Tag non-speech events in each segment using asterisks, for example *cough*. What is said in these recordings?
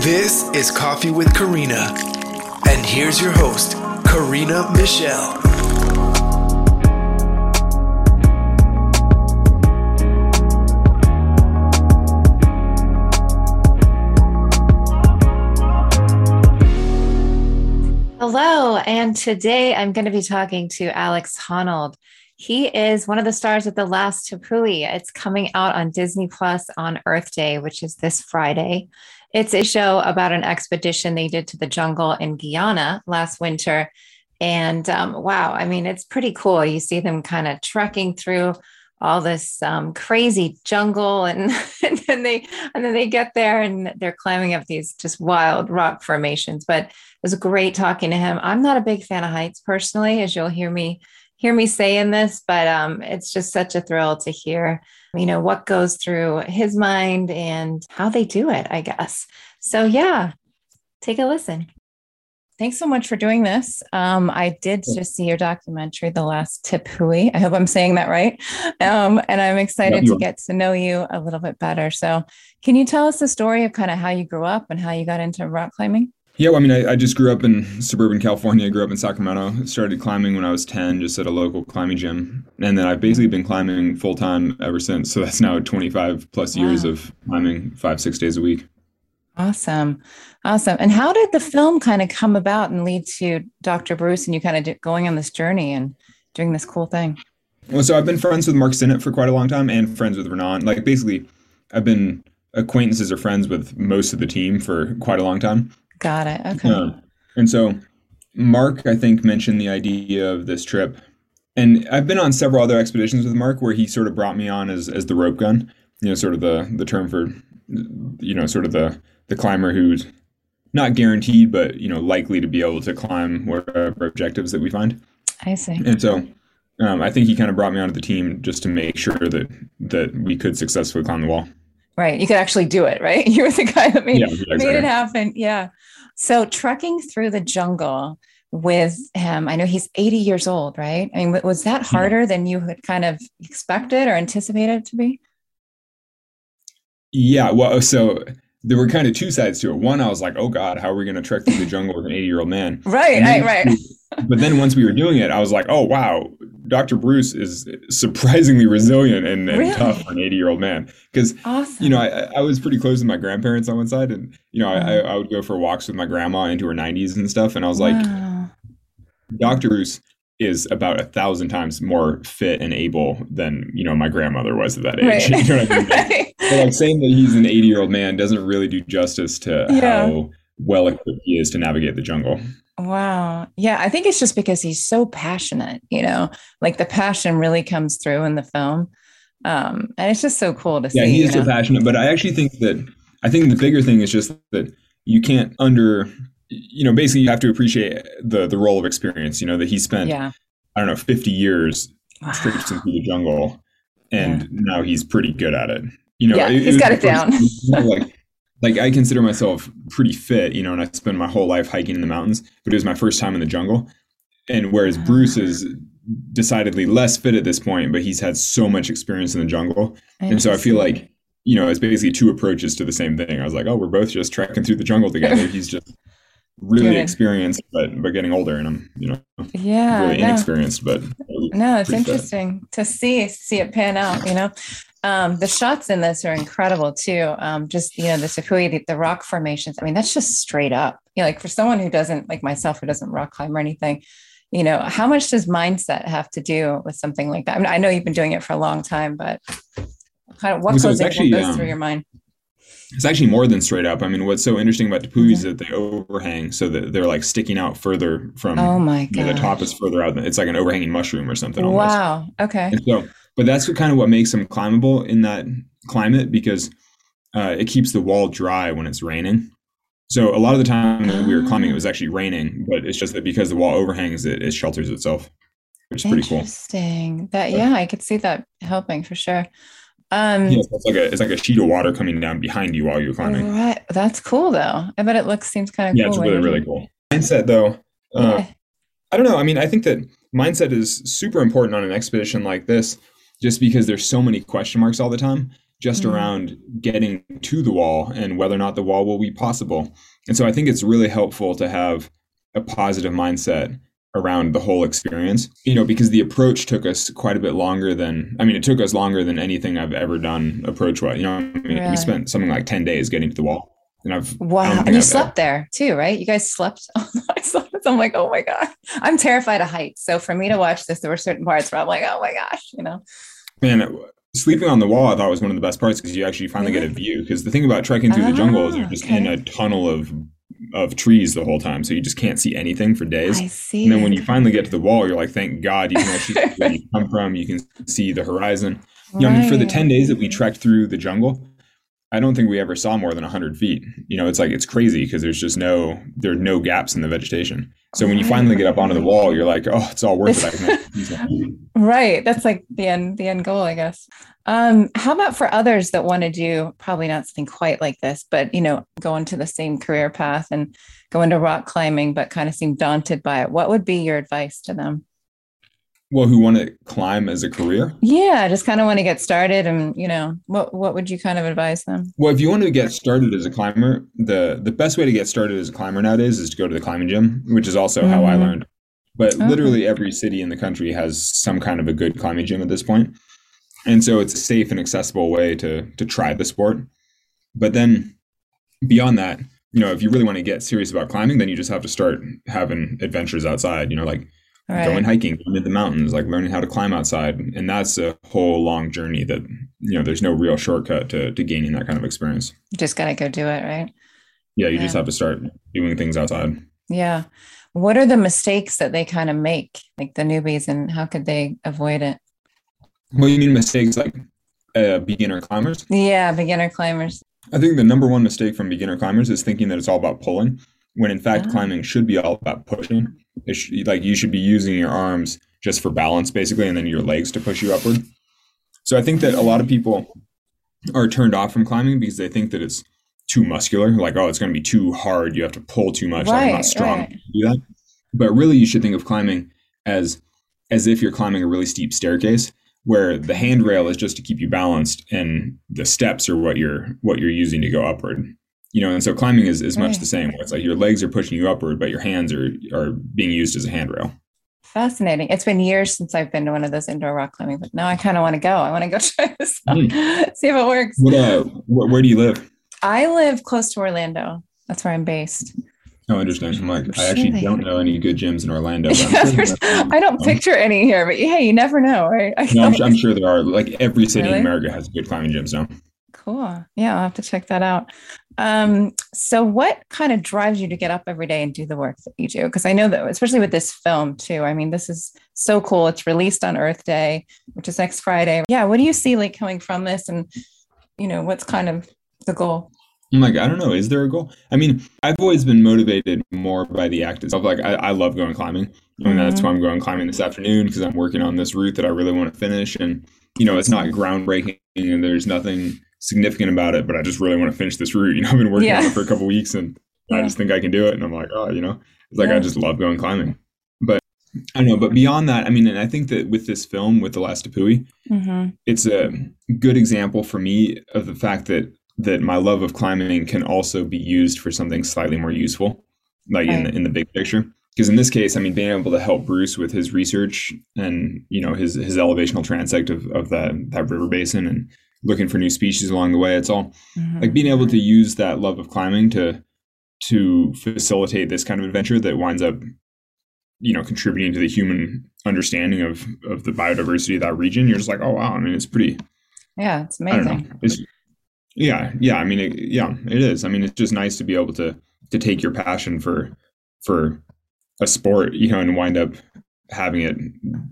This is Coffee with Karina. And here's your host, Karina Michelle. Hello, and today I'm going to be talking to Alex Honnold. He is one of the stars of The Last Tepui. It's coming out on Disney Plus on Earth Day, which is this Friday. It's a show about an expedition they did to the jungle in Guyana last winter. And um, wow, I mean, it's pretty cool. You see them kind of trekking through all this um, crazy jungle *laughs* and, and then they and then they get there and they're climbing up these just wild rock formations but it was great talking to him i'm not a big fan of heights personally as you'll hear me hear me say in this but um, it's just such a thrill to hear you know what goes through his mind and how they do it i guess so yeah take a listen Thanks so much for doing this. Um, I did just see your documentary, The Last Tepui. I hope I'm saying that right. Um, and I'm excited to get to know you a little bit better. So, can you tell us the story of kind of how you grew up and how you got into rock climbing? Yeah, well, I mean, I, I, just grew up in suburban California. I grew up in Sacramento. Started climbing when I was 10, just at a local climbing gym. And then I've basically been climbing full time ever since. So that's now 25 plus wow. years of climbing five, six days a week. Awesome. Awesome. And how did the film kind of come about and lead to Dr. Bruce and you kind of going on this journey and doing this cool thing? Well, so I've been friends with Mark Synnott for quite a long time and friends with Renan. Like basically, I've been acquaintances or friends with most of the team for quite a long time. Got it. Okay. Uh, and so Mark, I think, mentioned the idea of this trip. And I've been on several other expeditions with Mark where he sort of brought me on as, as the rope gun, you know, sort of the, the term for, you know, sort of the the climber who's not guaranteed, but you know, likely to be able to climb whatever objectives that we find. I see. And so, um, I think he kind of brought me onto the team just to make sure that that we could successfully climb the wall. Right, you could actually do it. Right, *laughs* you were the guy that made, yeah, exactly. made it happen. Yeah. So trekking through the jungle with him, I know he's 80 years old, right? I mean, was that harder yeah. than you had kind of expected or anticipated to be? Yeah. Well, so there were kind of two sides to it. One, I was like, oh God, how are we going to trek through the jungle with an 80 year old man? Right, right, right. But then once we were doing it, I was like, oh wow, Dr. Bruce is surprisingly resilient and, and really? tough for an 80 year old man. Because, awesome. you know, I, I was pretty close with my grandparents on one side. And, you know, I, I mm-hmm. would go for walks with my grandma into her 90s and stuff. And I was wow. like, Dr. Bruce is about a thousand times more fit and able than you know my grandmother was at that age. *laughs* Right. you know I mean? *laughs* right. like saying that he's an 80 year old man doesn't really do justice to yeah. how well equipped he is to navigate the jungle. Wow. Yeah, I think it's just because he's so passionate, you know, like the passion really comes through in the film. Um, and it's just so cool to yeah, see. Yeah, he is so passionate, but I actually think that I think the bigger thing is just that you can't under you know, basically you have to appreciate the the role of experience. You know that he spent, yeah. I don't know, fifty years wow. traipsing through the jungle, and yeah. now he's pretty good at it. You know, yeah, it, he's it got it down. like, like I consider myself pretty fit, you know, and I spend my whole life hiking in the mountains, but it was my first time in the jungle. And whereas uh-huh. Bruce is decidedly less fit at this point, but he's had so much experience in the jungle, and so I feel like you know, it's basically two approaches to the same thing. I was like, oh, we're both just trekking through the jungle together. *laughs* He's just really experienced, but but getting older, and I'm you know yeah really no. inexperienced. But no, it's interesting to see see it pan out. You know, um, the shots in this are incredible too. Um, just you know the Tepui, the, the rock formations. I mean, that's just straight up. You know, like for someone who doesn't like myself, who doesn't rock climb or anything. You know, how much does mindset have to do with something like that? I, mean, I know you've been doing it for a long time, but kind of what so goes, actually, goes um, through your mind? It's actually more than straight up. I mean, what's so interesting about Tepui mm-hmm. is that they overhang, so that they're like sticking out further from. Oh my god! You know, the top is further out. It's like an overhanging mushroom or something. Almost. Wow. Okay. And so, but that's what, kind of what makes them climbable in that climate because uh, it keeps the wall dry when it's raining. So a lot of the time when we were climbing, it was actually raining, but it's just that because the wall overhangs, it, it shelters itself, which is pretty cool. Interesting. That yeah, I could see that helping for sure. Um, yeah, it's like a it's like a sheet of water coming down behind you while you're climbing. Right, that's cool though. I bet it looks seems kind of yeah, cool. it's really really cool. Mindset though, uh, yeah. I don't know. I mean, I think that mindset is super important on an expedition like this, just because there's so many question marks all the time. just mm-hmm. around getting to the wall and whether or not the wall will be possible. And so I think it's really helpful to have a positive mindset around the whole experience, you know, because the approach took us quite a bit longer than, I mean, it took us longer than anything I've ever done approach wise. You know, I mean, really? we spent something like 10 days getting to the wall. And I've, wow. And you I've slept there too, right? You guys slept. *laughs* I slept. *laughs* I'm like, oh my God, I'm terrified of heights. So for me to watch this, there were certain parts where I'm like, oh my gosh, you know? Man, sleeping on the wall, I thought was one of the best parts because you actually finally really? get a view. Because the thing about trekking through the jungle is you're ah, just okay. in a tunnel of of trees the whole time, so you just can't see anything for days. I see. And then when you finally get to the wall, you're like, thank God you can actually see where you *laughs* come from. You can see the horizon. You know. I mean, for the ten days that we trekked through the jungle, I don't think we ever saw more than hundred feet. You know, it's like it's crazy because there's just no there are no gaps in the vegetation. So when you finally get up onto the wall, you're like, oh, it's all worth it. *laughs* right. That's like the end the end goal, I guess. Um, how about for others that want to do probably not something quite like this, but you know, go into the same career path and go into rock climbing, but kind of seem daunted by it? What would be your advice to them? Well, who want to climb as a career? Yeah, I just kind of want to get started, and you know, what what would you kind of advise them? Well, if you want to get started as a climber, the the best way to get started as a climber nowadays is to go to the climbing gym, which is also mm-hmm. how I mm-hmm. learned. But okay. literally every city in the country has some kind of a good climbing gym at this point and so it's a safe and accessible way to to try the sport but then beyond that you know if you really want to get serious about climbing then you just have to start having adventures outside you know like right. going hiking going into the mountains like learning how to climb outside and that's a whole long journey that you know there's no real shortcut to, to gaining that kind of experience you just gotta go do it right yeah you yeah. just have to start doing things outside yeah what are the mistakes that they kind of make like the newbies and how could they avoid it Well, you mean mistakes like uh, beginner climbers? Yeah, beginner climbers. I think the number one mistake from beginner climbers is thinking that it's all about pulling, when in fact oh. climbing should be all about pushing. Should, like you should be using your arms just for balance, basically, and then your legs to push you upward. So I think that a lot of people are turned off from climbing because they think that it's too muscular. Like, oh, it's going to be too hard. You have to pull too much. Right, like, I'm not strong right. to do that. But really, you should think of climbing as as if you're climbing a really steep staircase where the handrail is just to keep you balanced and the steps are what you're what you're using to go upward you know and so climbing is, is much the same it's like your legs are pushing you upward but your hands are are being used as a handrail fascinating it's been years since i've been to one of those indoor rock climbing but now i kind of want to go i want to go *laughs* try this out mm. see if it works what, uh, wh- where do you live i live close to orlando that's where i'm based Oh, interesting. I'm like, I actually don't know any good gyms in Orlando. Yeah, *laughs* sure I don't picture any here, but hey, you never know, right? no, I'm, *laughs* I'm, sure there are. Like every city really? in America has good climbing gyms now. Cool. Yeah, I'll have to check that out. Um, so what kind of drives you to get up every day and do the work that you do? Because I know that, especially with this film too. I mean, this is so cool. It's released on Earth Day, which is next Friday. Yeah. What do you see like coming from this, and you know, what's kind of the goal? I'm like, I don't know. Is there a goal? I mean, I've always been motivated more by the act itself. Like, I, I love going climbing. I mean, mm-hmm. that's why I'm going climbing this afternoon because I'm working on this route that I really want to finish. And, you know, it's not groundbreaking and there's nothing significant about it, but I just really want to finish this route. You know, I've been working yeah. on it for a couple weeks and yeah. I just think I can do it. And I'm like, oh, you know, it's like, yeah. I just love going climbing. But I know. But beyond that, I mean, and I think that with this film, with The Last Tepui, mm-hmm. it's a good example for me of the fact that that my love of climbing can also be used for something slightly more useful, like right. in the, in the big picture. Because in this case, I mean, being able to help Bruce with his research and you know his his elevational transect of, of that that river basin and looking for new species along the way, it's all mm-hmm. like being able to use that love of climbing to to facilitate this kind of adventure that winds up you know contributing to the human understanding of of the biodiversity of that region. You're just like, oh wow, I mean, it's pretty. Yeah, it's amazing. It's yeah, yeah. I mean, it, yeah, it is. I mean, it's just nice to be able to to take your passion for for a sport, you know, and wind up having it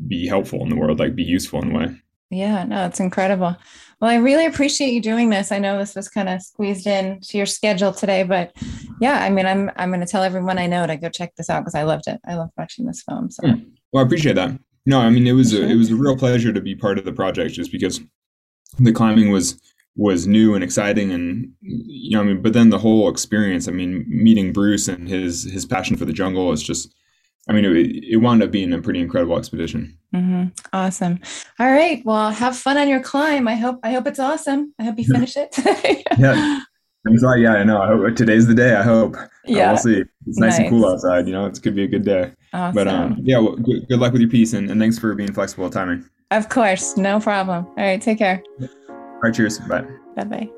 be helpful in the world, like be useful in a way. Yeah, no, it's incredible. Well, I really appreciate you doing this. I know this was kind of squeezed in to your schedule today, but yeah, I mean, I'm I'm going to tell everyone I know to go check this out because I loved it. I loved watching this film. So, mm. well, I appreciate that. No, I mean, it was a, it was a real pleasure to be part of the project, just because the climbing was was new and exciting and you know I mean but then the whole experience I mean meeting Bruce and his his passion for the jungle is just I mean, it, it wound up being a pretty incredible expedition. Mm-hmm. Awesome. All right. Well, have fun on your climb. I hope. I hope it's awesome. I hope you finish it. *laughs* yeah. Thanks a lot. Yeah, I know. I hope today's the day. I hope. Yeah. Uh, we'll see. It's nice, nice, and cool outside. You know, it could be a good day. Awesome. But um, yeah. Well, good, good luck with your piece, and, and thanks for being flexible with timing. Of course, no problem. All right. Take care. All right. Cheers. Bye. Bye. Bye.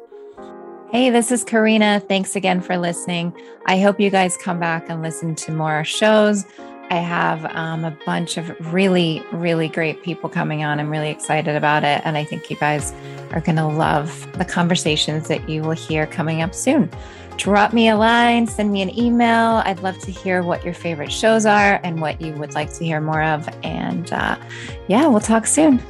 Hey, this is Karina. Thanks again for listening. I hope you guys come back and listen to more shows. I have um, a bunch of really, really great people coming on. I'm really excited about it. And I think you guys are going to love the conversations that you will hear coming up soon. Drop me a line, send me an email. I'd love to hear what your favorite shows are and what you would like to hear more of. And uh, yeah, we'll talk soon.